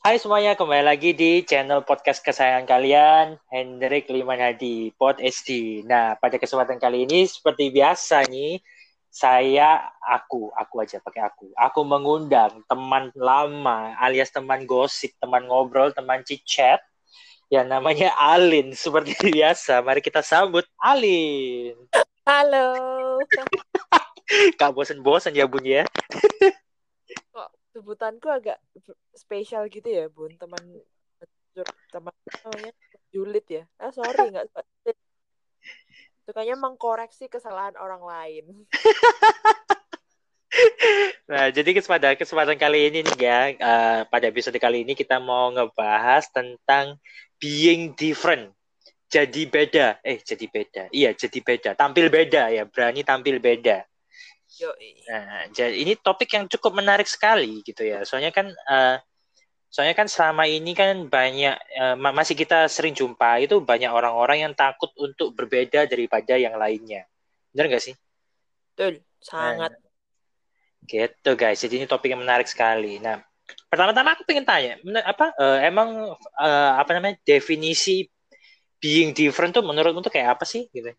Hai semuanya, kembali lagi di channel podcast kesayangan kalian, Hendrik Limanadi, Pod SD. Nah, pada kesempatan kali ini, seperti biasa nih, saya, aku, aku aja pakai aku. Aku mengundang teman lama, alias teman gosip, teman ngobrol, teman chat, yang namanya Alin. Seperti biasa, mari kita sambut Alin. Halo. Kak bosen-bosen ya Bun ya? Sebutanku agak spesial gitu ya Bun, teman teman namanya julid ya. Ah sorry nggak sukanya mengkoreksi kesalahan orang lain. nah, jadi kesempatan kesempatan kali ini nih ya, uh, pada episode kali ini kita mau ngebahas tentang being different. Jadi beda, eh jadi beda, iya jadi beda, tampil beda ya, berani tampil beda. Yoi. Nah, jadi ini topik yang cukup menarik sekali gitu ya. Soalnya kan uh, soalnya kan selama ini kan banyak uh, masih kita sering jumpa itu banyak orang-orang yang takut untuk berbeda daripada yang lainnya. Benar nggak sih? Betul, sangat. Nah, gitu guys. Jadi ini topik yang menarik sekali. Nah, pertama-tama aku pengen tanya, apa uh, emang uh, apa namanya definisi being different tuh menurutmu tuh kayak apa sih gitu?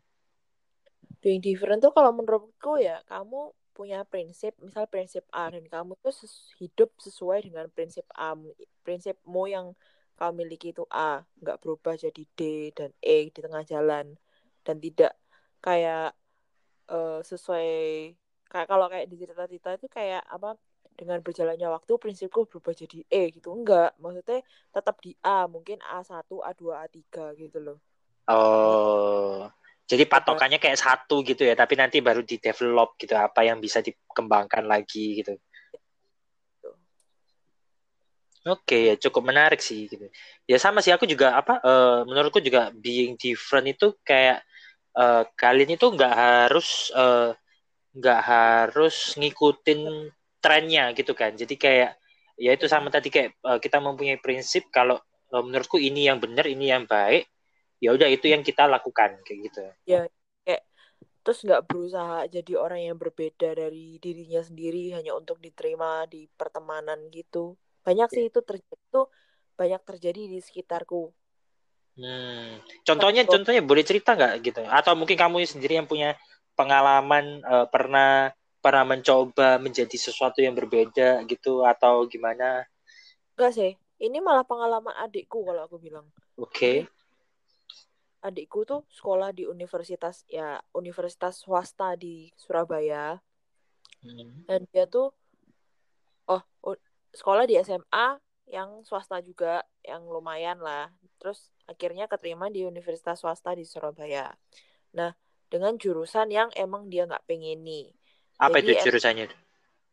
Being different tuh kalau menurutku ya kamu punya prinsip misal prinsip A dan kamu tuh ses hidup sesuai dengan prinsip A prinsipmu yang kamu miliki itu A nggak berubah jadi D dan E di tengah jalan. Dan tidak kayak uh, sesuai kayak kalau kayak di cerita-cerita itu kayak apa dengan berjalannya waktu prinsipku berubah jadi E gitu. Enggak maksudnya tetap di A mungkin A1 A2 A3 gitu loh. Oh jadi patokannya kayak satu gitu ya, tapi nanti baru di develop gitu apa yang bisa dikembangkan lagi gitu. Oke okay, ya cukup menarik sih gitu. Ya sama sih aku juga apa uh, menurutku juga being different itu kayak uh, kalian itu nggak harus eh, nggak uh, harus ngikutin trennya gitu kan. Jadi kayak ya itu sama tadi kayak uh, kita mempunyai prinsip kalau uh, menurutku ini yang benar, ini yang baik ya udah itu yang kita lakukan kayak gitu. Ya kayak terus nggak berusaha jadi orang yang berbeda dari dirinya sendiri hanya untuk diterima di pertemanan gitu. Banyak sih itu terjadi tuh banyak terjadi di sekitarku. Hmm. contohnya Tentu. contohnya boleh cerita nggak gitu? Atau mungkin kamu sendiri yang punya pengalaman uh, pernah pernah mencoba menjadi sesuatu yang berbeda gitu atau gimana? Enggak sih ini malah pengalaman adikku kalau aku bilang. Oke. Okay adikku tuh sekolah di universitas ya universitas swasta di Surabaya. Hmm. dan dia tuh oh sekolah di SMA yang swasta juga yang lumayan lah. Terus akhirnya keterima di universitas swasta di Surabaya. Nah dengan jurusan yang emang dia nggak pengen nih apa Jadi, itu jurusannya?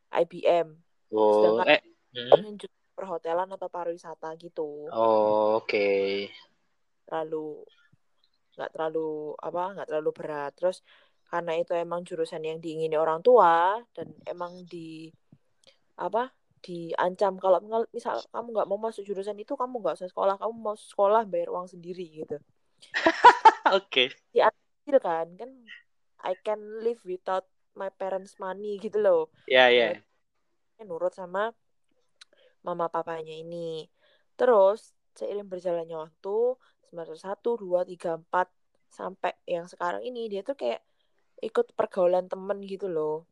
IBM oh eh. hmm? perhotelan atau pariwisata gitu. Oh oke. Okay. lalu nggak terlalu apa nggak terlalu berat. Terus karena itu emang jurusan yang diingini orang tua dan emang di apa diancam. Kalau misal kamu nggak mau masuk jurusan itu kamu nggak usah sekolah. Kamu mau sekolah bayar uang sendiri gitu. Oke. Okay. diancam kan. Kan I can live without my parents money gitu loh. Ya yeah, ya yeah. nurut sama mama papanya ini. Terus seiring berjalannya waktu semester satu dua tiga empat sampai yang sekarang ini. Dia tuh kayak ikut pergaulan temen gitu loh.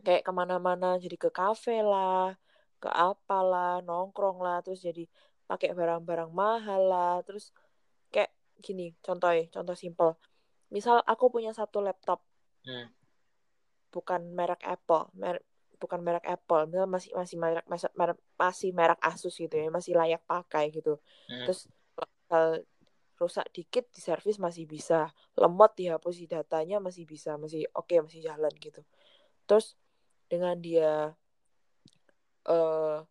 Kayak ke mana-mana jadi ke kafe lah ke apalah nongkrong lah terus jadi pakai barang-barang mahal lah. Terus kayak gini contoh ya contoh simple misal aku punya satu laptop. Hmm. bukan merek Apple merek bukan merek Apple. Misal masih masih merek, merek masih merek Asus gitu ya masih layak pakai gitu. Hmm. terus misal rusak dikit di servis masih bisa. Lemot dihapus di datanya masih bisa masih oke okay, masih jalan gitu. Terus dengan dia uh,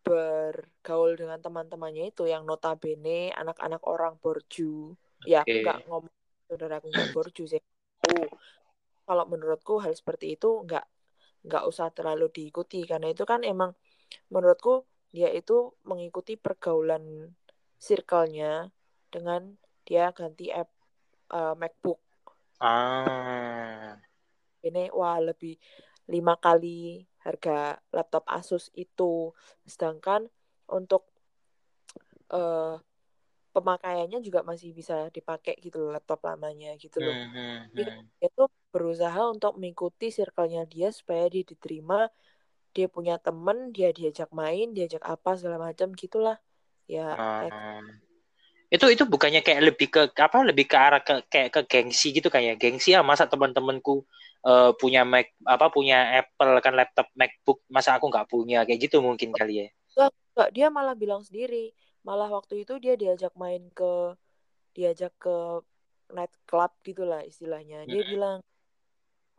bergaul dengan teman-temannya itu yang notabene anak-anak orang borju. Okay. ya aku nggak ngomong saudara aku nggak borju sih. Kalau menurutku hal seperti itu nggak nggak usah terlalu diikuti. Karena itu kan emang menurutku dia itu mengikuti pergaulan circle-nya dengan dia ganti app uh, MacBook. Ah. Ini wah lebih lima kali harga laptop Asus itu. Sedangkan untuk uh, pemakaiannya juga masih bisa dipakai gitu loh laptop lamanya gitu loh. Hmm, hmm, Jadi hmm. dia tuh berusaha untuk mengikuti circle-nya dia supaya dia diterima, dia punya temen, dia diajak main, diajak apa segala macam gitulah. Ya, kayak Hmm. Itu itu bukannya kayak lebih ke apa lebih ke arah ke kayak ke gengsi gitu kayak gengsi ya masa teman-temanku uh, punya Mac apa punya Apple kan laptop MacBook masa aku nggak punya kayak gitu mungkin kali ya. enggak, enggak, dia malah bilang sendiri. Malah waktu itu dia diajak main ke diajak ke night club gitulah istilahnya. Dia Hmm. bilang,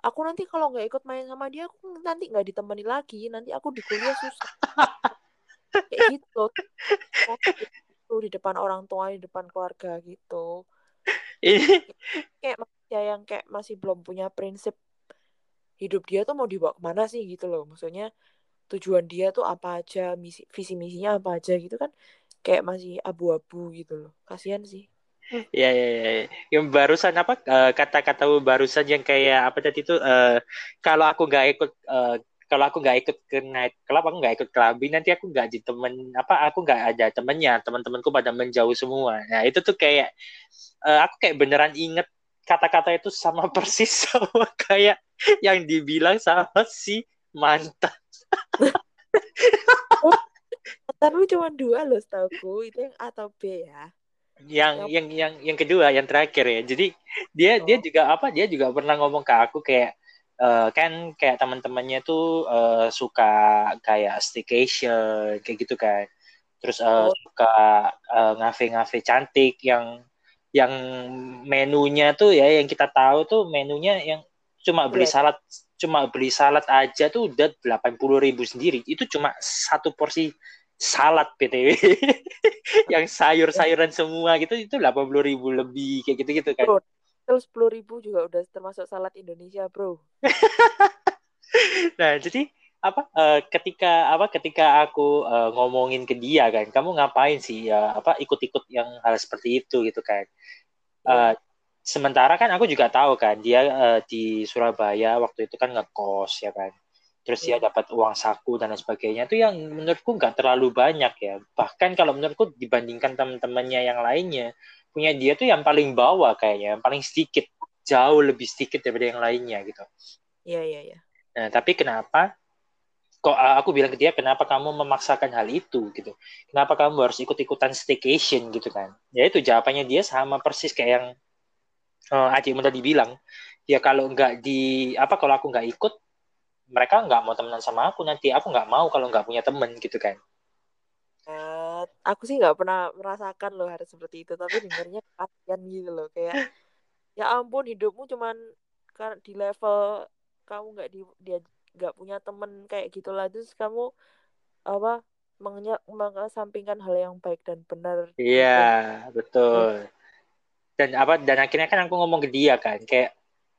aku nanti kalau nggak ikut main sama dia, aku nanti nggak ditemani lagi. Nanti aku di kuliah susah. Kayak gitu. Oh, gitu, di depan orang tua, di depan keluarga gitu. Ini Kayak manusia yang kayak masih belum punya prinsip hidup dia tuh mau dibawa ke mana sih gitu loh. Maksudnya tujuan dia tuh apa aja, misi visi misinya apa aja gitu kan. Kayak masih abu-abu gitu loh. Kasihan sih. ya ya ya ya. yang barusan apa eh, kata-kata barusan yang kayak apa tadi itu eh, kalau aku nggak ikut eh, kalau aku nggak ikut ke night club aku nggak ikut clubbing nanti aku nggak ditemen apa aku nggak ada temennya. Teman-temanku pada menjauh semua. Nah itu tuh kayak eh, aku kayak beneran inget kata-kata itu sama persis sama kayak yang dibilang sama si mantan. Tapi cuma dua loh setahu itu yang A atau B ya. yang Yang- yang yang kedua yang terakhir ya. Jadi dia dia Oh. juga apa dia juga pernah ngomong ke aku kayak eh, kan kayak teman-temannya tuh eh, suka kayak staycation kayak gitu kan. Terus eh, Oh. suka eh, ngafe-ngafe cantik yang yang menunya tuh ya yang kita tahu tuh menunya yang cuma beli Jelek. salad cuma beli salad aja tuh udah delapan puluh ribu sendiri. Itu cuma satu porsi salad btw yang sayur-sayuran semua gitu itu delapan puluh ribu lebih kayak gitu gitu kan Terus sepuluh ribu juga udah termasuk salad Indonesia bro. nah jadi apa eh, ketika apa ketika aku eh, ngomongin ke dia kan kamu ngapain sih ya apa ikut-ikut yang hal seperti itu gitu kan Iya. sementara kan aku juga tahu kan dia eh, di Surabaya waktu itu kan ngekos ya kan terus dia Iya. dapat uang saku dan lain sebagainya itu yang menurutku nggak terlalu banyak ya bahkan kalau menurutku dibandingkan teman-temannya yang lainnya punya dia tuh yang paling bawah kayaknya yang paling sedikit jauh lebih sedikit daripada yang lainnya gitu. Iya iya iya. nah tapi kenapa kok aku bilang ke dia kenapa kamu memaksakan hal itu gitu? Kenapa kamu harus ikut-ikutan staycation gitu kan? Ya itu jawabannya dia sama persis kayak yang uh, adikmu tadi bilang. Ya kalau nggak di apa kalau aku nggak ikut mereka nggak mau temenan sama aku nanti. Aku nggak mau kalau nggak punya temen gitu kan Eh, aku sih nggak pernah merasakan loh harus seperti itu, tapi dengarnya kasihan gitu loh kayak ya ampun hidupmu cuman di level kamu nggak di dia nggak punya temen kayak gitulah. Terus kamu apa mengesampingkan hal yang baik dan benar. Iya lingkungan. betul. Dan apa dan akhirnya kan aku ngomong ke dia kan kayak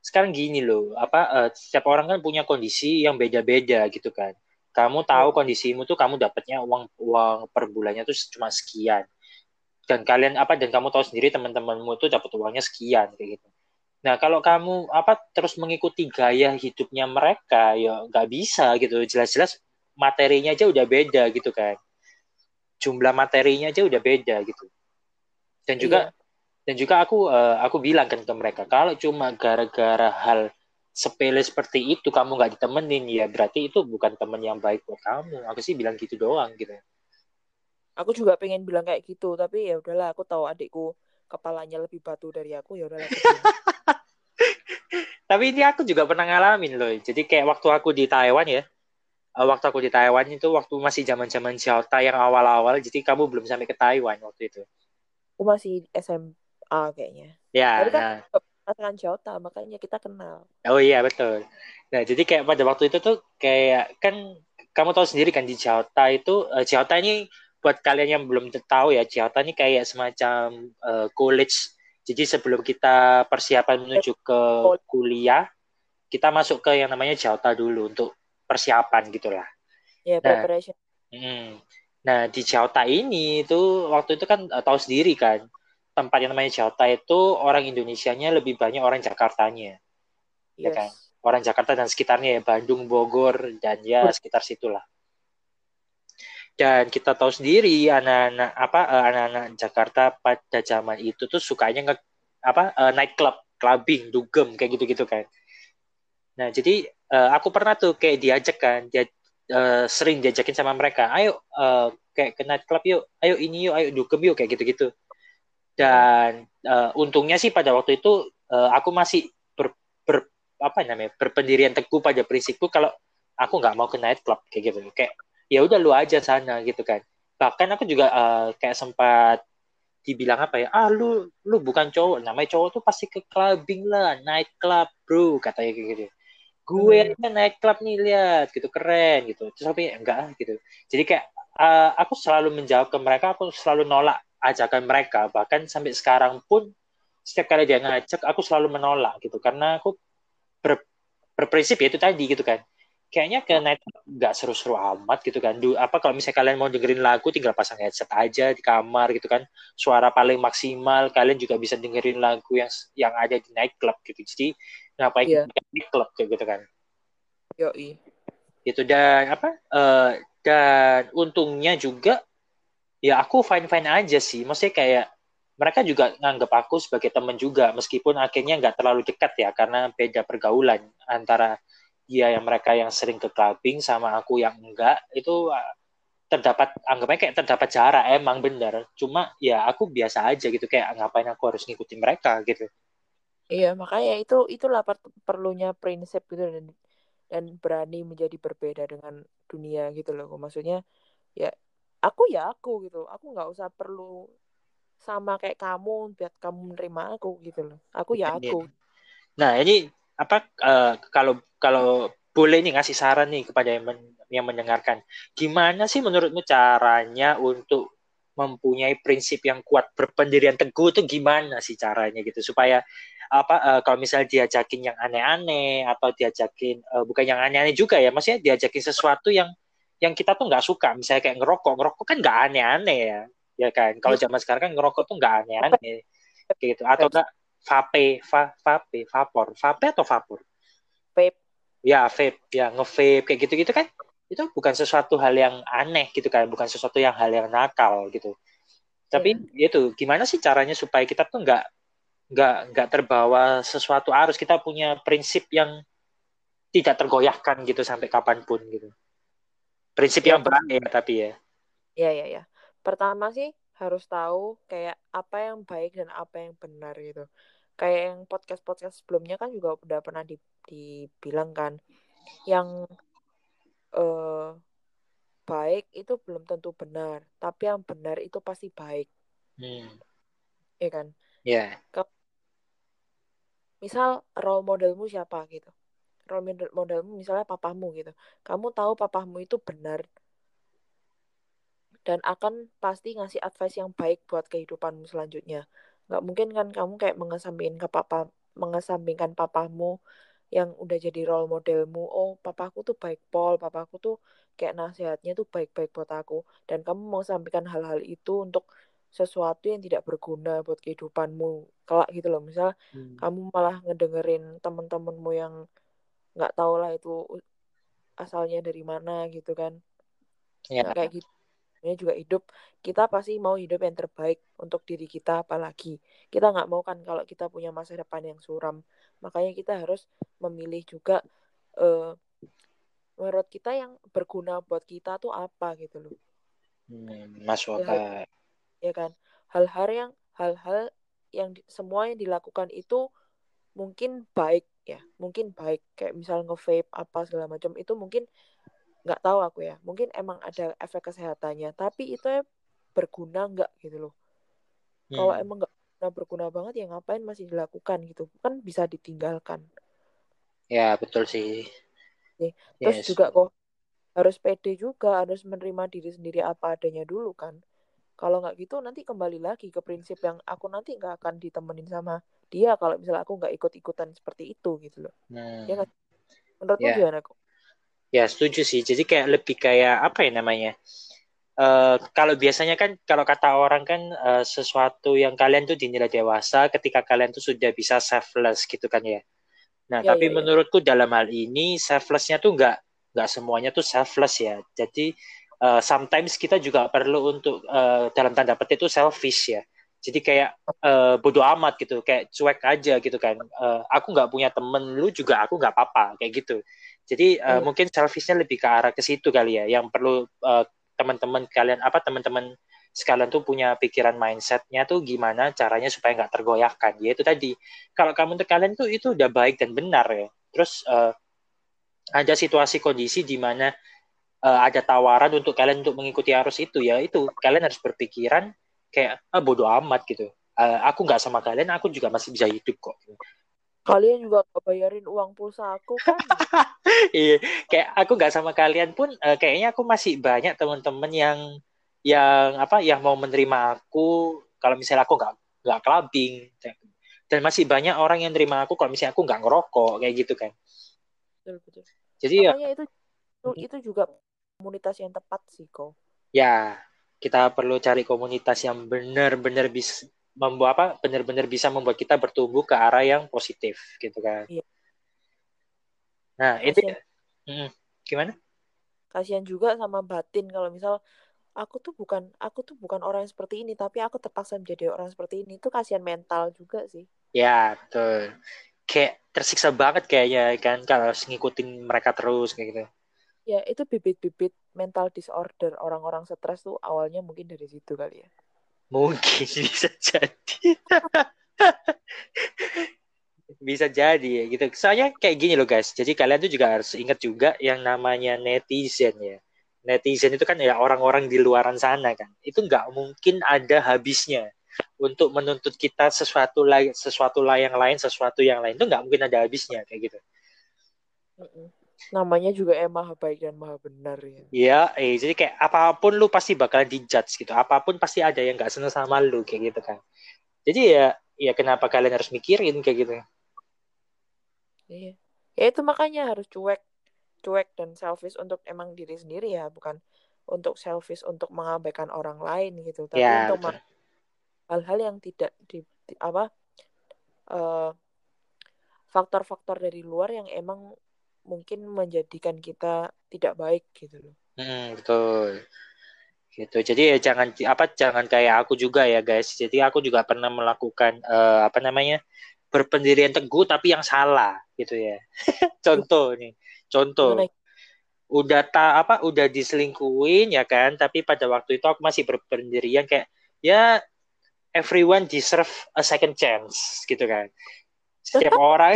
sekarang gini loh apa eh, setiap orang kan punya kondisi yang beda-beda gitu kan kamu tahu kondisimu tuh kamu dapatnya uang uang per bulannya tuh cuma sekian. Dan kalian apa dan kamu tahu sendiri teman-temanmu tuh dapat uangnya sekian kayak gitu. Nah kalau kamu apa terus mengikuti gaya hidupnya mereka ya nggak bisa gitu. Jelas-jelas materinya aja udah beda gitu kan. Jumlah materinya aja udah beda gitu. Dan juga Iya. dan juga aku eh, aku bilang kan ke mereka kalau cuma gara-gara hal sepele seperti itu kamu nggak ditemenin ya berarti itu bukan teman yang baik buat kamu. Aku sih bilang gitu doang gitu. Aku juga pengen bilang kayak gitu, tapi ya udahlah aku tahu adikku kepalanya lebih batu dari aku ya udahlah tapi ini aku juga pernah ngalamin loh. Jadi kayak waktu aku di Taiwan ya eh, waktu aku di Taiwan itu waktu masih zaman-zaman Xiaota yang awal-awal jadi kamu belum sampai ke Taiwan waktu itu. Aku masih SMA kayaknya. ya Tapi kan nah pasangan Jota, makanya kita kenal. Oh iya betul. Nah jadi kayak pada waktu itu tuh kayak kan kamu tahu sendiri kan di Jakarta itu eh, Jakarta ini buat kalian yang belum tahu ya Jakarta ini kayak semacam eh, college. Jadi sebelum kita persiapan menuju ke kuliah kita masuk ke yang namanya Jakarta dulu untuk persiapan gitulah. Ya, Nah. preparation. Hmm. Nah di Jakarta ini itu waktu itu kan eh, tahu sendiri kan tempat yang namanya Jakarta itu orang Indonesianya lebih banyak orang Jakartanya. Ya kan? Yes. orang Jakarta dan sekitarnya ya Bandung, Bogor dan ya sekitar situlah. dan kita tahu sendiri anak-anak apa uh, anak-anak Jakarta pada zaman itu tuh sukanya nge apa uh, night club clubbing dugem kayak gitu-gitu kan nah jadi uh, aku pernah tuh kayak diajak kan dia uh, sering diajakin sama mereka ayo uh, kayak ke night club yuk ayo ini yuk ayo dugem yuk kayak gitu-gitu dan uh, untungnya sih pada waktu itu uh, aku masih ber, ber apa namanya berpendirian teguh pada prinsipku kalau aku nggak mau ke night club kayak gitu. Kayak ya udah lu aja sana gitu kan. Bahkan aku juga uh, kayak sempat dibilang apa ya ah lu lu bukan cowok namanya cowok tuh pasti ke clubbing lah night club bro katanya kayak gitu. Gue hmm. aja night club nih lihat gitu keren gitu. Terus tapi enggak gitu. Jadi kayak uh, aku selalu menjawab ke mereka aku selalu nolak ajakan mereka bahkan sampai sekarang pun setiap kali dia ngajak aku selalu menolak gitu karena aku ber, berprinsip ya itu tadi gitu kan kayaknya ke night nggak seru-seru amat gitu kan. Du, apa kalau misalnya kalian mau dengerin lagu tinggal pasang headset aja di kamar gitu kan. Suara paling maksimal kalian juga bisa dengerin lagu yang yang ada di night club gitu. Jadi ngapain yeah. di club kayak gitu kan. Yoi. Gitu dan apa uh, dan untungnya juga ya aku fine fine aja sih. Maksudnya kayak mereka juga nganggap aku sebagai teman juga meskipun akhirnya nggak terlalu dekat ya karena beda pergaulan antara dia yang mereka yang sering ke clubbing sama aku yang enggak. Itu uh, terdapat anggapnya kayak terdapat jarak emang bener. Cuma ya aku biasa aja gitu kayak ngapain aku harus ngikutin mereka gitu. Iya makanya itu itulah per perlunya prinsip gitu dan dan berani menjadi berbeda dengan dunia gitu loh. Maksudnya ya aku ya aku gitu. Aku nggak usah perlu sama kayak kamu biar kamu menerima aku gitu loh. Aku ya iya. aku. Nah ini apa uh, kalau kalau boleh nih ngasih saran nih kepada yang, men, yang mendengarkan, gimana sih menurutmu caranya untuk mempunyai prinsip yang kuat berpendirian teguh itu gimana sih caranya gitu? Supaya apa uh, kalau misalnya diajakin yang aneh-aneh atau diajakin uh, bukan yang aneh-aneh juga ya maksudnya diajakin sesuatu yang yang kita tuh nggak suka misalnya kayak ngerokok ngerokok kan nggak aneh-aneh ya ya kan kalau iya. zaman sekarang kan ngerokok tuh nggak aneh-aneh gitu atau enggak vape, va, vape, vapor, vape atau vapor? Vape. Ya, vape, ya nge-vape kayak gitu-gitu kan. Itu bukan sesuatu hal yang aneh gitu kan, bukan sesuatu yang hal yang nakal gitu. Tapi yeah. itu gimana sih caranya supaya kita tuh nggak nggak nggak terbawa sesuatu arus kita punya prinsip yang tidak tergoyahkan gitu sampai kapan pun gitu. Prinsip ya, yang berat ya tapi ya. Iya iya ya. Pertama sih harus tahu kayak apa yang baik dan apa yang benar gitu kayak yang podcast podcast sebelumnya kan juga udah pernah di, dibilang kan yang uh, baik itu belum tentu benar tapi yang benar itu pasti baik hmm. ya kan ya yeah. misal role modelmu siapa gitu role model modelmu misalnya papamu gitu. Kamu tahu papamu itu benar dan akan pasti ngasih advice yang baik buat kehidupanmu selanjutnya. Nggak mungkin kan kamu kayak mengesampingkan ke papa mengesampingkan papamu yang udah jadi role modelmu. Oh papaku tuh baik pol papaku tuh kayak nasihatnya tuh baik-baik buat aku. Dan kamu mau sampaikan hal-hal itu untuk sesuatu yang tidak berguna buat kehidupanmu kelak gitu loh. Misal hmm. kamu malah ngedengerin temen-temenmu yang nggak tahu lah itu asalnya dari mana gitu kan. Ya. kayak gitu. Ini juga hidup. Kita pasti mau hidup yang terbaik untuk diri kita apalagi. Kita nggak mau kan kalau kita punya masa depan yang suram. Makanya kita harus memilih juga uh, menurut kita yang berguna buat kita tuh apa gitu loh. Hmm, masuk akal. ya kan? Hal-hal yang hal-hal yang semua yang dilakukan itu mungkin baik ya mungkin baik kayak misal nge-vape apa segala macam itu mungkin nggak tahu aku ya mungkin emang ada efek kesehatannya tapi itu ya berguna nggak gitu loh hmm. kalau emang nggak berguna berguna banget ya ngapain masih dilakukan gitu kan bisa ditinggalkan ya betul sih Oke. terus yes. juga kok harus pede juga harus menerima diri sendiri apa adanya dulu kan kalau nggak gitu nanti kembali lagi ke prinsip yang aku nanti nggak akan ditemenin sama dia kalau misalnya aku nggak ikut-ikutan seperti itu gitu loh hmm. ya kan menurutmu yeah. gimana kok Ya setuju sih. Jadi kayak lebih kayak apa ya namanya? Uh, kalau biasanya kan kalau kata orang kan uh, sesuatu yang kalian tuh dinilai dewasa ketika kalian tuh sudah bisa selfless gitu kan ya. Nah ya, tapi ya, ya. menurutku dalam hal ini selflessnya tuh nggak nggak semuanya tuh selfless ya. Jadi uh, sometimes kita juga perlu untuk uh, dalam tanda petik itu selfish ya jadi kayak uh, bodoh amat gitu kayak cuek aja gitu kan. Uh, aku nggak punya temen lu juga aku nggak apa-apa kayak gitu. Jadi uh, hmm. mungkin selfishnya lebih ke arah ke situ kali ya yang perlu uh, teman-teman kalian apa teman-teman sekalian tuh punya pikiran mindsetnya tuh gimana caranya supaya nggak tergoyahkan. Ya itu tadi. Kalau kamu untuk kalian tuh itu udah baik dan benar ya. Terus uh, ada situasi kondisi di mana uh, ada tawaran untuk kalian untuk mengikuti arus itu ya. Itu kalian harus berpikiran kayak ah bodoh amat gitu. Uh, aku nggak sama kalian aku juga masih bisa hidup kok. Kalian juga bayarin uang pulsa aku kan? Iya kayak aku nggak sama kalian pun uh, kayaknya aku masih banyak teman-teman yang yang apa yang mau menerima aku kalau misalnya aku nggak nggak clubbing. Dan masih banyak orang yang terima aku kalau misalnya aku nggak ngerokok kayak gitu kan. Betul betul. Jadi ya Makanya ya itu itu juga komunitas yang tepat sih kok. Ya kita perlu cari komunitas yang benar-benar bisa membuat apa benar-benar bisa membuat kita bertumbuh ke arah yang positif gitu kan. Iya. nah Kasian. itu hmm, gimana? Kasihan juga sama batin kalau misal aku tuh bukan aku tuh bukan orang yang seperti ini tapi aku terpaksa menjadi orang seperti ini. Itu kasihan mental juga sih. Ya betul. Kayak tersiksa banget kayaknya kan kalau ngikutin mereka terus kayak gitu. Ya itu bibit-bibit mental disorder orang-orang stres tuh awalnya mungkin dari situ kali ya. Mungkin bisa jadi. Bisa jadi ya gitu. Soalnya kayak gini loh guys. Jadi kalian tuh juga harus ingat juga yang namanya netizen ya. Netizen itu kan ya orang-orang di luaran sana kan. Itu nggak mungkin ada habisnya. Untuk menuntut kita sesuatu lain sesuatu lah yang lain sesuatu yang lain itu nggak mungkin ada habisnya kayak gitu namanya juga eh maha baik dan maha benar ya. Iya, eh jadi kayak apa pun lu pasti bakal dijudge gitu. Apa pun pasti ada yang nggak seneng sama lu kayak gitu kan. Jadi ya ya kenapa kalian harus mikirin kayak gitu. Iya. Ya itu makanya harus cuek cuek dan selfish untuk emang diri sendiri ya. Bukan untuk selfish untuk mengabaikan orang lain gitu. Tapi ya, untuk hal-hal yang tidak di, di apa eh, faktor-faktor dari luar yang emang mungkin menjadikan kita tidak baik gitu loh. Hmm, betul. Gitu. Jadi ya jangan apa jangan kayak aku juga ya guys. Jadi aku juga pernah melakukan uh, apa namanya? berpendirian teguh tapi yang salah gitu ya. Contoh nih Contoh, udah tak apa udah diselingkuin ya kan, tapi pada waktu itu aku masih berpendirian kayak ya everyone deserve a second chance gitu kan. Setiap orang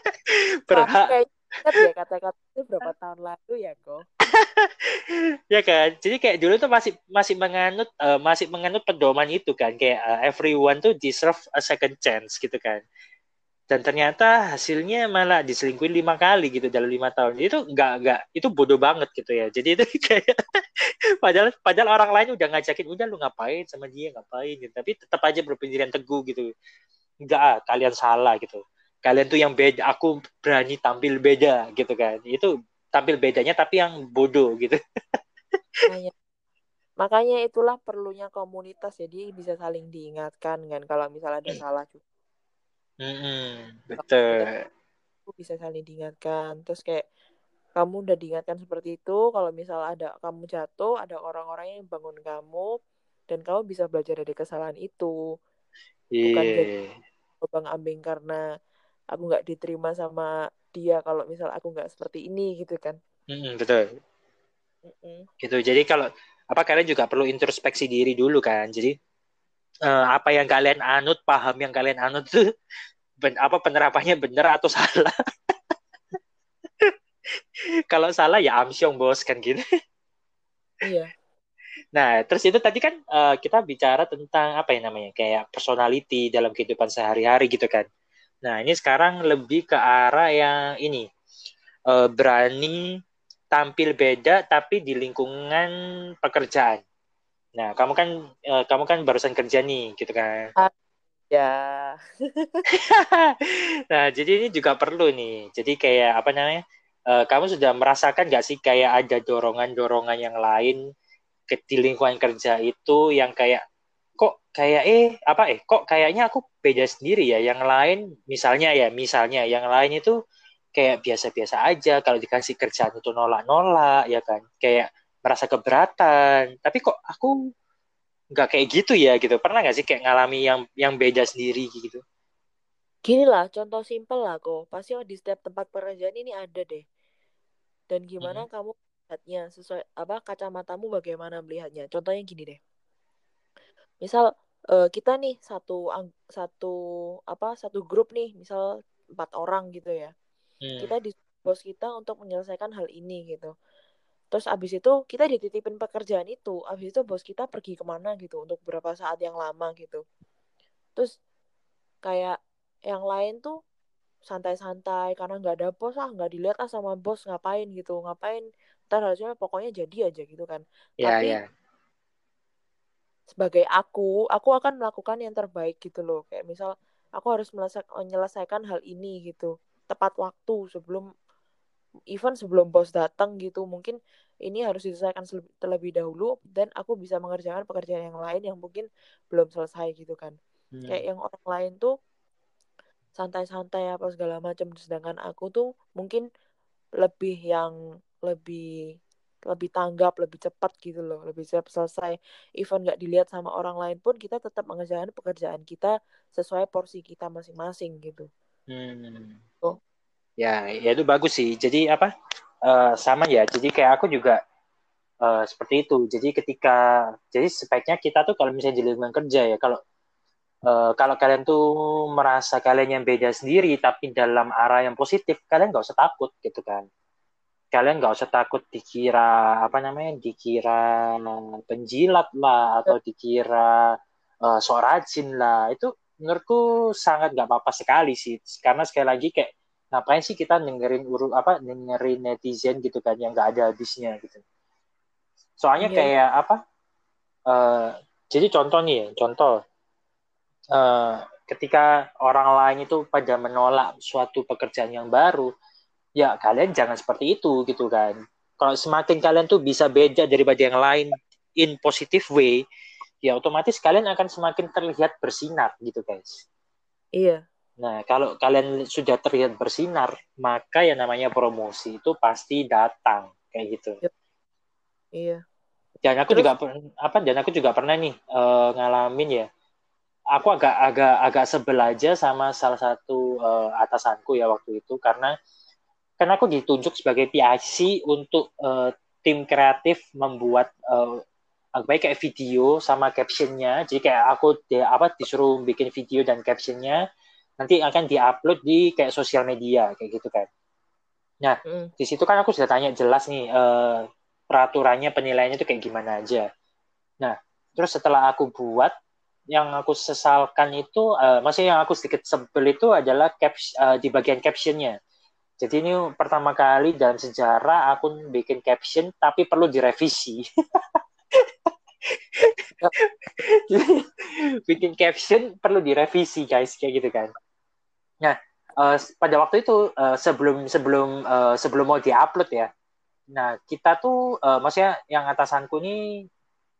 berhak ya kata-kata itu berapa tahun lalu ya kok ya kan? Jadi kayak dulu tuh masih masih menganut uh, masih menganut pedoman itu kan. Kayak uh, everyone tuh deserve a second chance gitu kan. Dan ternyata hasilnya malah diselingkuhin lima kali gitu dalam lima tahun. Itu nggak nggak itu bodoh banget gitu ya. Jadi itu kayak padahal padahal orang lain udah ngajakin udah lu ngapain sama dia? Ngapain? Gitu. Tapi tetap aja berpendirian teguh gitu. Nggak ah, kalian salah gitu kalian tuh yang beda aku berani tampil beda gitu kan itu tampil bedanya tapi yang bodoh gitu makanya, makanya itulah perlunya komunitas jadi bisa saling diingatkan kan kalau misalnya ada salah juga Hmm, betul. Aku bisa saling diingatkan. Terus kayak kamu udah diingatkan seperti itu, kalau misal ada kamu jatuh, ada orang-orang yang bangun kamu dan kamu bisa belajar dari kesalahan itu. Bukan yeah. jadi bang ambing karena aku nggak diterima sama dia kalau misal aku nggak seperti ini gitu kan. Hmm, betul. Mm-mm. Gitu. Jadi kalau apa kalian juga perlu introspeksi diri dulu kan. Jadi uh, apa yang kalian anut, paham yang kalian anut tuh ben, apa penerapannya benar atau salah. Kalau salah ya amsyong bos kan gitu. Iya. Nah, terus itu tadi kan uh, kita bicara tentang apa ya namanya? Kayak personality dalam kehidupan sehari-hari gitu kan. Nah, ini sekarang lebih ke arah yang ini. Uh, berani tampil beda tapi di lingkungan pekerjaan. Nah, kamu kan uh, kamu kan barusan kerja nih, gitu kan? Uh, ya. nah, jadi ini juga perlu nih. Jadi kayak apa namanya? Uh, kamu sudah merasakan gak sih kayak ada dorongan-dorongan yang lain ke di lingkungan kerja itu yang kayak kayak eh apa eh kok kayaknya aku beda sendiri ya yang lain misalnya ya misalnya yang lain itu kayak biasa-biasa aja kalau dikasih kerjaan itu nolak-nolak ya kan kayak merasa keberatan. Tapi kok aku nggak kayak gitu ya gitu. Pernah nggak sih kayak ngalami yang yang beda sendiri gitu? Gini lah contoh simpel lah kok. Pasti di setiap tempat pekerjaan ini ada deh. Dan gimana hmm. kamu melihatnya sesuai apa kacamatamu bagaimana melihatnya? Contohnya gini deh. Misal uh, kita nih satu satu apa satu grup nih misal empat orang gitu ya. Hmm. kita di bos kita untuk menyelesaikan hal ini gitu. Terus abis itu kita dititipin pekerjaan itu abis itu bos kita pergi ke mana gitu untuk beberapa saat yang lama gitu. Terus kayak yang lain tuh santai-santai karena nggak ada bos ah nggak dilihat ah sama bos ngapain gitu ngapain? Ntar harusnya pokoknya jadi aja gitu kan. Yeah, tapi yeah. Sebagai aku aku akan melakukan yang terbaik gitu loh. Kayak misal aku harus menyelesaikan hal ini gitu. Tepat waktu sebelum even sebelum bos datang gitu. Mungkin ini harus diselesaikan terlebih dahulu dan aku bisa mengerjakan pekerjaan yang lain yang mungkin belum selesai gitu kan. Hmm. kayak yang orang lain tuh santai-santai apa segala macam. Sedangkan aku tuh mungkin lebih yang lebih lebih tanggap lebih cepat gitu loh lebih cepat selesai. Even nggak dilihat sama orang lain pun kita tetap mengerjakan pekerjaan kita sesuai porsi kita masing-masing gitu. Hmm. oh. Ya ya itu bagus sih. Jadi apa? Uh, sama ya. Jadi kayak aku juga uh, seperti itu. Jadi ketika jadi sebaiknya kita tuh kalau misalnya di lingkungan kerja ya kalau uh, kalau kalian tuh merasa kalian yang beda sendiri tapi dalam arah yang positif kalian nggak usah takut gitu kan kalian nggak usah takut dikira apa namanya dikira penjilat lah atau dikira uh, sok rajin lah. Itu menurutku sangat nggak apa-apa sekali sih. Karena sekali lagi kayak ngapain sih kita dengerin uru apa dengerin netizen gitu kan yang nggak ada habisnya gitu. Soalnya yeah. kayak apa uh, jadi contoh nih ya contoh uh, ketika orang lain itu pada menolak suatu pekerjaan yang baru ya kalian jangan seperti itu gitu kan. Kalau semakin kalian tuh bisa beda daripada yang lain in positive way ya otomatis kalian akan semakin terlihat bersinar gitu guys. Iya. Nah kalau kalian sudah terlihat bersinar maka yang namanya promosi itu pasti datang kayak gitu. Yep. iya. Dan aku Terus, juga apa dan aku juga pernah nih uh, ngalamin ya. Aku agak agak agak sebel aja sama salah satu uh, atasanku ya waktu itu karena karena aku ditunjuk sebagai PIC untuk uh, tim kreatif membuat uh, baik kayak video sama captionnya. Jadi kayak aku di, apa disuruh bikin video dan captionnya nanti akan diupload di kayak sosial media kayak gitu kan. Nah mm. di situ kan aku sudah tanya jelas nih uh, peraturannya penilaiannya itu kayak gimana aja. Nah terus setelah aku buat yang aku sesalkan itu uh, maksudnya yang aku sedikit sebel itu adalah caps, uh, di bagian captionnya jadi ini pertama kali dalam sejarah aku bikin caption tapi perlu direvisi. Bikin caption perlu direvisi guys kayak gitu kan. Nah uh, pada waktu itu uh, sebelum sebelum uh, sebelum mau diupload ya. Nah kita tuh uh, maksudnya yang atasanku ini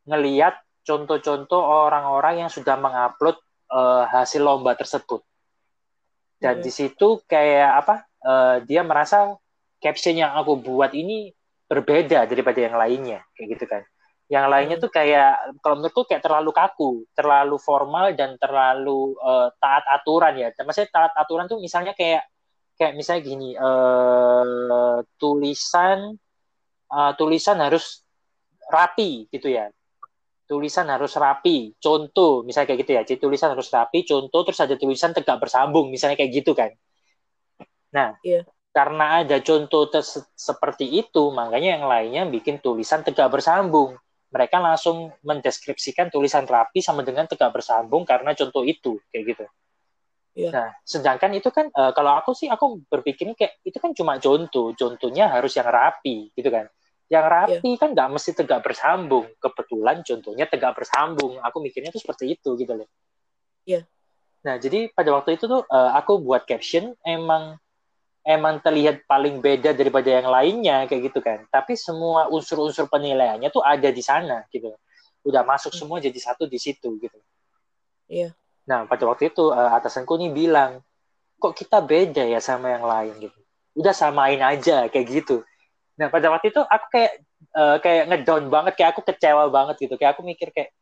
ngeliat contoh-contoh orang-orang yang sudah mengupload uh, hasil lomba tersebut. Dan hmm. di situ kayak apa? Uh, dia merasa caption yang aku buat ini berbeda daripada yang lainnya kayak gitu kan. Yang lainnya hmm. tuh kayak kalau menurutku kayak terlalu kaku terlalu formal dan terlalu uh, taat aturan ya. Maksudnya taat aturan tuh misalnya kayak kayak misalnya gini uh, tulisan uh, tulisan harus rapi gitu ya. Tulisan harus rapi contoh misalnya kayak gitu ya. Jadi tulisan harus rapi contoh terus ada tulisan tegak bersambung misalnya kayak gitu kan Nah, yeah. karena ada contoh seperti itu, makanya yang lainnya bikin tulisan tegak bersambung. Mereka langsung mendeskripsikan tulisan rapi sama dengan tegak bersambung karena contoh itu, kayak gitu. Yeah. Nah, sedangkan itu kan uh, kalau aku sih aku berpikir kayak itu kan cuma contoh, contohnya harus yang rapi, gitu kan. Yang rapi yeah. kan nggak mesti tegak bersambung. Kebetulan contohnya tegak bersambung. Aku mikirnya tuh seperti itu gitu loh. Iya. Yeah. Nah, jadi pada waktu itu tuh uh, aku buat caption emang emang terlihat paling beda daripada yang lainnya kayak gitu kan. Tapi semua unsur-unsur penilaiannya tuh ada di sana gitu. Udah masuk hmm. semua jadi satu di situ gitu. Iya. Nah, pada waktu itu uh, atasanku nih bilang, kok kita beda ya sama yang lain gitu. Udah samain aja kayak gitu. Nah, pada waktu itu aku kayak uh, kayak ngedown banget kayak aku kecewa banget gitu kayak aku mikir kayak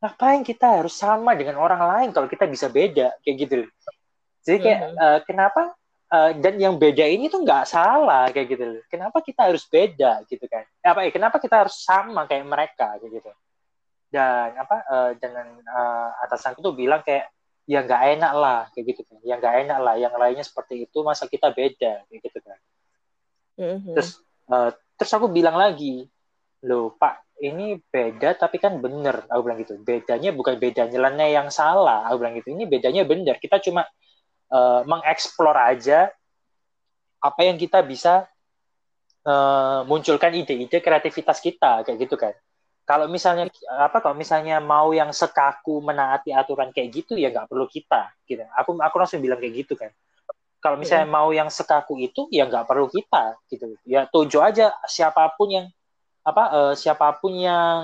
ngapain kita harus sama dengan orang lain kalau kita bisa beda kayak gitu jadi kayak mm -hmm. uh, kenapa uh, dan yang beda ini tuh nggak salah kayak gitu kenapa kita harus beda gitu kan? Apa ya kenapa kita harus sama kayak mereka kayak gitu? Dan apa uh, dengan uh, atasanku tuh bilang kayak ya nggak enak lah kayak gitu kan. Ya nggak enak lah yang lainnya seperti itu masa kita beda kayak gitu kan. Mm-hmm. terus uh, terus aku bilang lagi loh pak ini beda tapi kan bener aku bilang gitu. Bedanya bukan beda nyeleneh yang salah aku bilang gitu. Ini bedanya bener kita cuma uh, mengeksplor aja apa yang kita bisa uh, munculkan ide-ide kreativitas kita kayak gitu kan. Kalau misalnya apa kalau misalnya mau yang sekaku menaati aturan kayak gitu ya nggak perlu kita gitu. Aku aku langsung bilang kayak gitu kan. Kalau misalnya yeah. mau yang sekaku itu ya nggak perlu kita gitu. Ya tuju aja siapa pun yang apa uh, siapa pun yang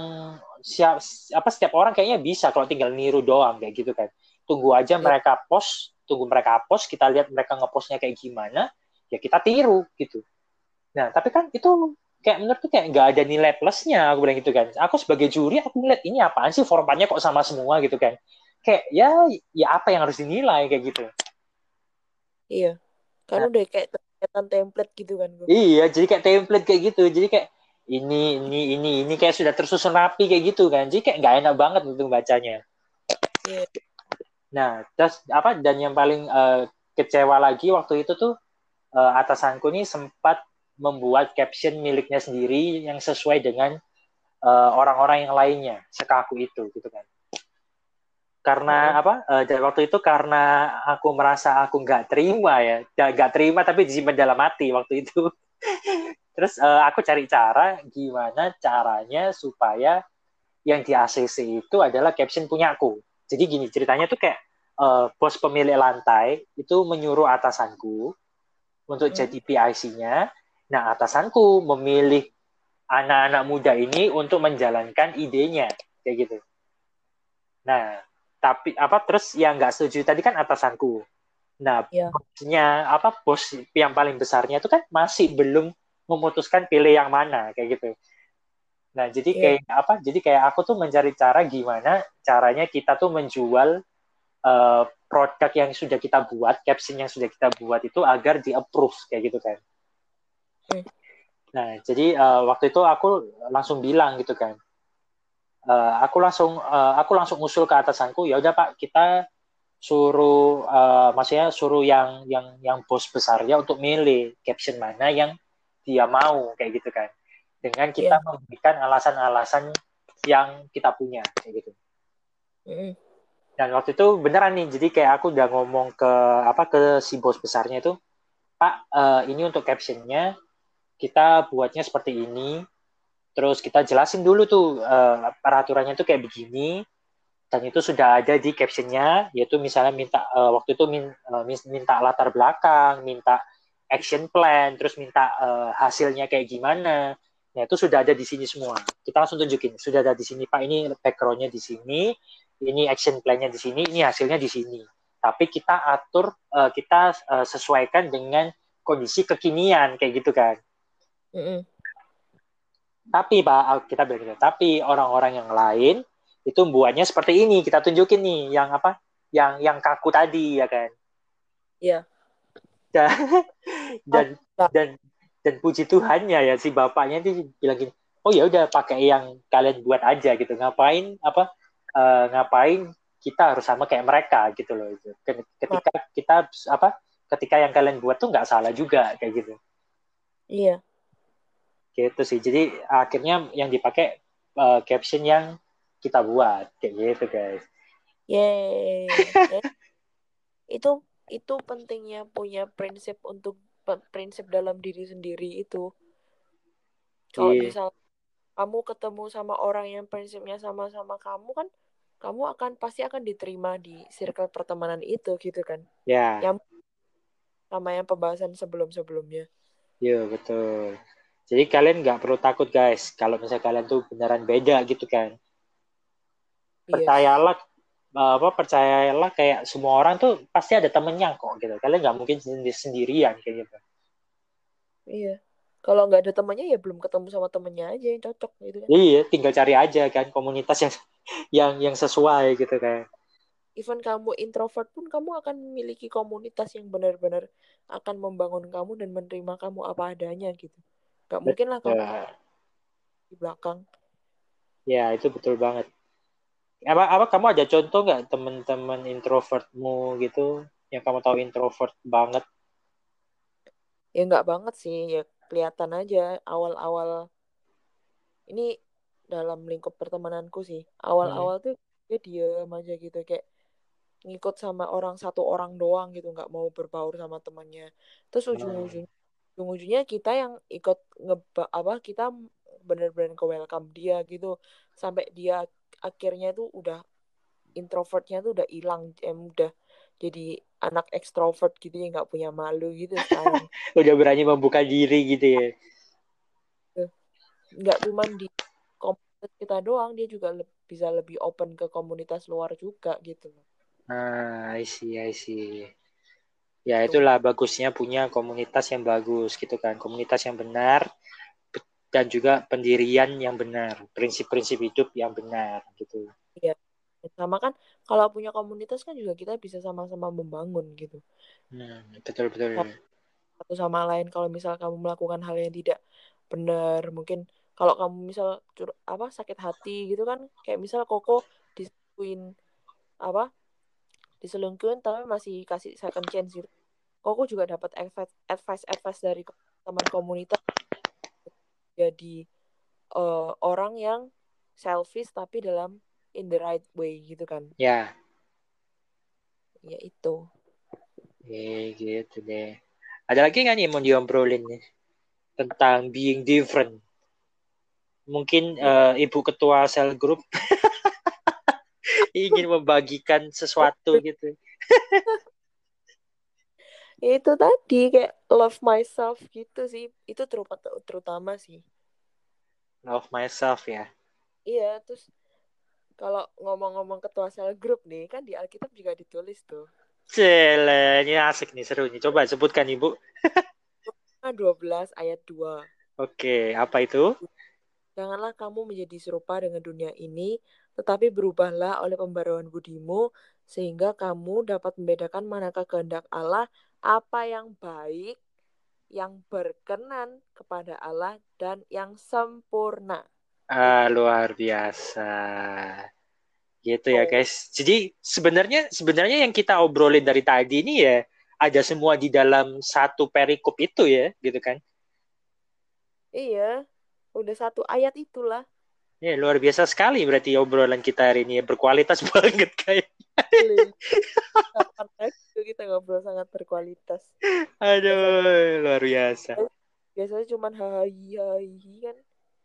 siap apa setiap orang kayaknya bisa kalau tinggal niru doang kayak gitu kan. Tunggu aja yeah. mereka post tunggu mereka post kita lihat mereka ngepostnya kayak gimana ya kita tiru gitu. Nah tapi kan itu kayak menurutku kayak nggak ada nilai plusnya aku bilang gitu kan. Aku sebagai juri aku ngeliat ini apaan sih formatnya kok sama semua gitu kan. Kayak ya ya apa yang harus dinilai kayak gitu. Iya. Karena nah, udah kayak template gitu kan gue. iya jadi kayak template kayak gitu. Jadi kayak ini ini ini ini kayak sudah tersusun rapi kayak gitu kan. Jadi kayak nggak enak banget untuk bacanya. Iya. Nah terus apa dan yang paling uh, kecewa lagi waktu itu tuh uh, atasanku nih sempat membuat caption miliknya sendiri yang sesuai dengan eh, orang-orang uh, yang lainnya sekaku itu gitu kan. Karena hmm. apa uh, dan waktu itu karena aku merasa aku nggak terima ya nggak terima tapi disimpan dalam hati waktu itu. Terus uh, aku cari cara gimana caranya supaya yang di ACC itu adalah caption punyaku jadi gini ceritanya tuh kayak uh, bos pemilik lantai itu menyuruh atasanku untuk hmm. jadi PIC-nya Nah, atasanku memilih anak-anak muda ini untuk menjalankan idenya, kayak gitu. Nah, tapi apa terus yang nggak setuju tadi kan atasanku. Nah, ya. bosnya apa bos yang paling besarnya itu kan masih belum memutuskan pilih yang mana kayak gitu. Nah, jadi ya. kayak apa? Jadi kayak aku tuh mencari cara gimana caranya kita tuh menjual uh, produk yang sudah kita buat, caption yang sudah kita buat itu agar di approve kayak gitu kan. Nah, jadi uh, waktu itu aku langsung bilang gitu kan. Uh, aku langsung uh, aku langsung usul ke atasanku, ya udah Pak, kita suruh uh, maksudnya suruh yang yang yang bos besarnya untuk milih caption mana yang dia mau kayak gitu kan. Dengan kita yeah. memberikan alasan-alasan yang kita punya kayak gitu. Mm. Dan waktu itu beneran nih, jadi kayak aku udah ngomong ke apa ke si bos besarnya itu, Pak, uh, ini untuk captionnya kita buatnya seperti ini terus kita jelasin dulu tuh uh, peraturannya itu kayak begini dan itu sudah ada di captionnya yaitu misalnya minta uh, waktu itu min, uh, minta latar belakang minta action plan terus minta uh, hasilnya kayak gimana ya itu sudah ada di sini semua kita langsung tunjukin sudah ada di sini pak ini backgroundnya di sini ini action plan-nya di sini ini hasilnya di sini tapi kita atur uh, kita uh, sesuaikan dengan kondisi kekinian kayak gitu kan Mm-mm. Tapi Pak, kita bilang gitu. Tapi orang-orang yang lain itu buatnya seperti ini. Kita tunjukin nih yang apa? Yang yang kaku tadi ya kan? Iya. Dan dan, oh, dan dan puji Tuhannya ya si bapaknya itu bilang gini, oh ya udah pakai yang kalian buat aja gitu. Ngapain apa? Uh, ngapain kita harus sama kayak mereka gitu loh itu. Ketika kita apa? Ketika yang kalian buat tuh nggak salah juga kayak gitu. Iya gitu sih jadi akhirnya yang dipakai uh, caption yang kita buat kayak gitu guys Yeay. itu itu pentingnya punya prinsip untuk prinsip dalam diri sendiri itu kalau yeah. misal kamu ketemu sama orang yang prinsipnya sama-sama kamu kan kamu akan pasti akan diterima di circle pertemanan itu gitu kan ya yeah. yang sama yang pembahasan sebelum-sebelumnya iya betul jadi kalian nggak perlu takut guys kalau misalnya kalian tuh beneran beda gitu kan. Yes. Percayalah apa percayalah kayak semua orang tuh pasti ada temennya kok gitu. Kalian nggak mungkin sendirian kayak gitu. Iya. kalau nggak ada temannya ya belum ketemu sama temennya aja yang cocok gitu kan iya tinggal cari aja kan komunitas yang yang yang sesuai gitu kan even kamu introvert pun kamu akan memiliki komunitas yang benar-benar akan membangun kamu dan menerima kamu apa adanya gitu nggak mungkin lah kamu Ya, di belakang ya itu betul banget apa apa kamu ada contoh nggak teman-teman introvertmu gitu? Yang kamu tahu introvert banget? Ya nggak banget sih. Ya kelihatan aja awal-awal. Ini dalam lingkup pertemananku sih. Hmm. awal-awal tuh dia diem aja gitu. Kayak ngikut sama orang satu orang doang gitu. Nggak mau berbaur sama temannya. Terus Hmm. ujung-ujung ujung-ujungnya kita yang ikut ngeba apa kita bener-bener ke welcome dia gitu. Sampai dia akhirnya tuh udah introvertnya tuh udah hilang em udah jadi anak ekstrovert gitu ya nggak punya malu gitu sekarang. Udah berani membuka diri gitu ya. Nggak cuman di komunitas kita doang dia juga le- bisa lebih open ke komunitas luar juga gitu loh. Ah I see I see. Ya itulah bagusnya punya komunitas yang bagus gitu kan komunitas yang benar be- dan juga pendirian yang benar prinsip-prinsip hidup yang benar gitu. Sama kan kalau punya komunitas kan juga kita bisa sama-sama membangun gitu. Hmm, betul betul. Satu sama lain kalau misal kamu melakukan hal yang tidak benar mungkin kalau kamu misal cur apa sakit hati gitu kan kayak misal Koko diselingkuhin apa diselingkuhin tapi masih kasih second chance gitu. Koko juga dapat advice advice advice dari teman komunitas jadi eh, orang yang selfish tapi dalam in the right way gitu kan. Ya. Ya itu. Eh, gitu deh. Ada lagi nggak nih yang mau diobrolin nih? Tentang being different. Mungkin eh, ibu ketua sel group ingin membagikan sesuatu gitu. Ya itu tadi kayak love myself gitu sih. Itu terutama terutama sih love myself ya iya terus kalau ngomong-ngomong ketua sel grup nih kan di Alkitab juga ditulis tuh Cile, ini asik nih seru nih. Coba sebutkan ibu. 12 ayat 2 Oke, apa itu? Janganlah kamu menjadi serupa dengan dunia ini, tetapi berubahlah oleh pembaruan budimu, sehingga kamu dapat membedakan manakah kehendak Allah, apa yang baik, yang berkenan kepada Allah, dan yang sempurna. Ah, luar biasa. Gitu ya, Oh. guys. Jadi sebenarnya sebenarnya yang kita obrolin dari tadi ini ya ada semua di dalam satu perikop itu ya, gitu kan? Iya, udah satu ayat itulah. Ya, luar biasa sekali berarti obrolan kita hari ini ya. berkualitas banget kayak. Kapan lagi tuh kita ngobrol sangat berkualitas. Aduh, luar biasa. Biasanya cuma hai hai kan.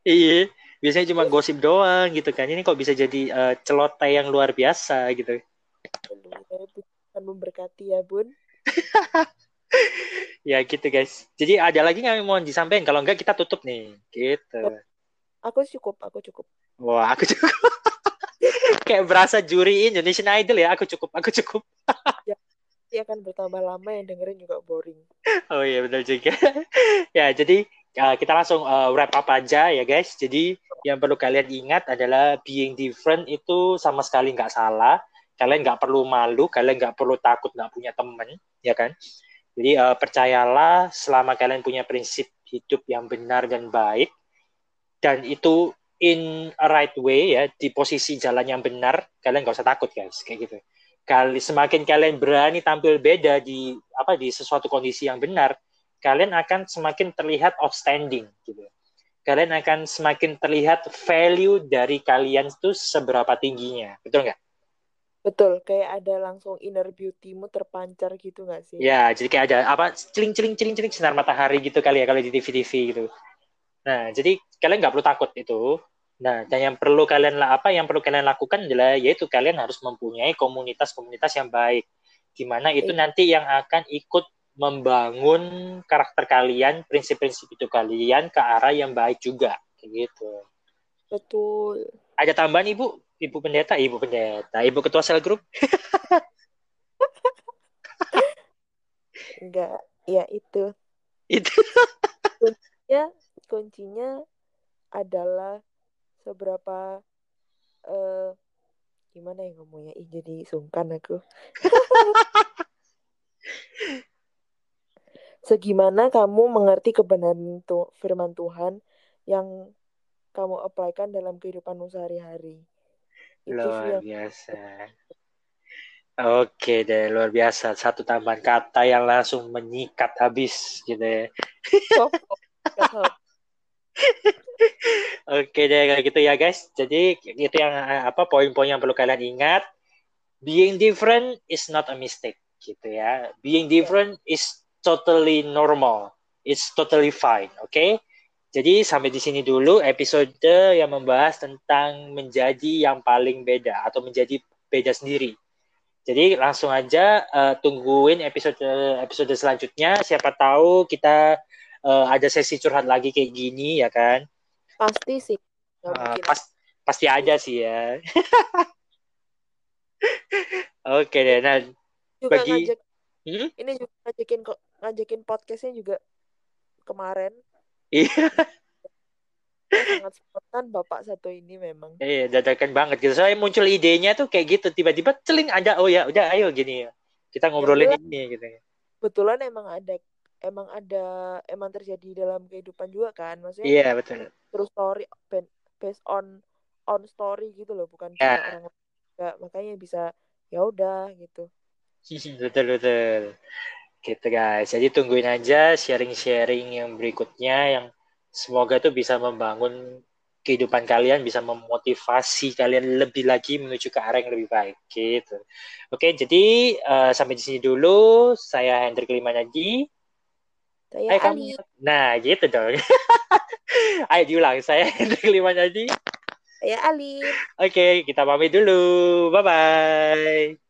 Iya, biasanya cuma gosip doang gitu kan. Ini kok bisa jadi eh, celoteh yang luar biasa gitu. Tuhan memberkati ya, Bun. Ya gitu guys. Jadi ada lagi nggak yang mau disampaikan? Kalau enggak kita tutup nih. Gitu. Aku cukup, aku cukup. Wah, aku cukup. Kayak berasa juri Indonesian Idol ya. Aku cukup, aku cukup. Dia akan bertambah lama yang dengerin juga boring. Oh iya benar juga. ya jadi uh, kita langsung uh, wrap up aja ya guys. Jadi yang perlu kalian ingat adalah being different itu sama sekali nggak salah. Kalian nggak perlu malu, kalian nggak perlu takut nggak punya temen, ya kan? Jadi uh, percayalah selama kalian punya prinsip hidup yang benar dan baik dan itu in a right way ya di posisi jalan yang benar, kalian nggak usah takut guys, kayak gitu. Kali semakin kalian berani tampil beda di apa di sesuatu kondisi yang benar, kalian akan semakin terlihat outstanding gitu. Kalian akan semakin terlihat value dari kalian itu seberapa tingginya, betul nggak? Betul, kayak ada langsung inner beauty-mu terpancar gitu nggak sih? Ya, jadi kayak ada apa celing celing celing celing sinar matahari gitu kali ya kalau di TV TV gitu. Nah, jadi kalian nggak perlu takut itu. Nah, dan yang perlu kalian lah apa yang perlu kalian lakukan adalah yaitu kalian harus mempunyai komunitas-komunitas yang baik, di mana itu Iya. nanti yang akan ikut membangun karakter kalian, prinsip-prinsip itu kalian ke arah yang baik juga, kayak gitu. Betul. Ada tambahan ibu, ibu pendeta, ibu pendeta, ibu ketua sel grup? Enggak, ya itu. Itu ya kuncinya adalah seberapa eh gimana ya ngomongnya Ih, jadi sungkan aku segimana kamu mengerti kebenaran tu firman Tuhan yang kamu aplikasikan dalam kehidupanmu sehari-hari itu Luar yang biasa. Oke deh, luar biasa. Satu tambahan kata yang langsung menyikat habis gitu ya. Oke deh kayak gitu ya guys. Jadi itu yang apa poin-poin yang perlu kalian ingat. Being different is not a mistake gitu ya. Being different is totally normal. It's totally fine, oke? Okay? Jadi sampai di sini dulu episode yang membahas tentang menjadi yang paling beda atau menjadi beda sendiri. Jadi langsung aja uh, tungguin episode episode selanjutnya. Siapa tahu kita uh, ada sesi curhat lagi kayak gini ya kan? Pasti sih. Uh, pas, pasti aja sih ya. Oke okay, deh. Nah, juga bagi ngajak, hmm? ini juga ngajakin kok ngajakin podcastnya juga kemarin. Iya. sangat spontan bapak satu ini memang. Iya, dadakan banget gitu. Saya muncul idenya tuh kayak gitu, tiba-tiba celing ada, oh ya, udah ayo gini ya. Kita ngobrolin ya, ini gitu. Kebetulan emang ada emang ada emang terjadi dalam kehidupan juga kan, maksudnya. Iya, betul. True story based on on story gitu loh, bukan ya. orang enggak, makanya bisa ya udah gitu. betul betul. Gitu guys. Jadi tungguin aja sharing-sharing yang berikutnya yang semoga itu bisa membangun kehidupan kalian, bisa memotivasi kalian lebih lagi menuju ke arah yang lebih baik gitu. Oke, jadi uh, sampai di sini dulu. Saya Hendrik Limanadi. Saya Hai, Ali. Kamu. Nah, gitu dong. Ayo diulang. Saya Hendrik Limanadi. Saya Ali. Oke, kita pamit dulu. Bye-bye.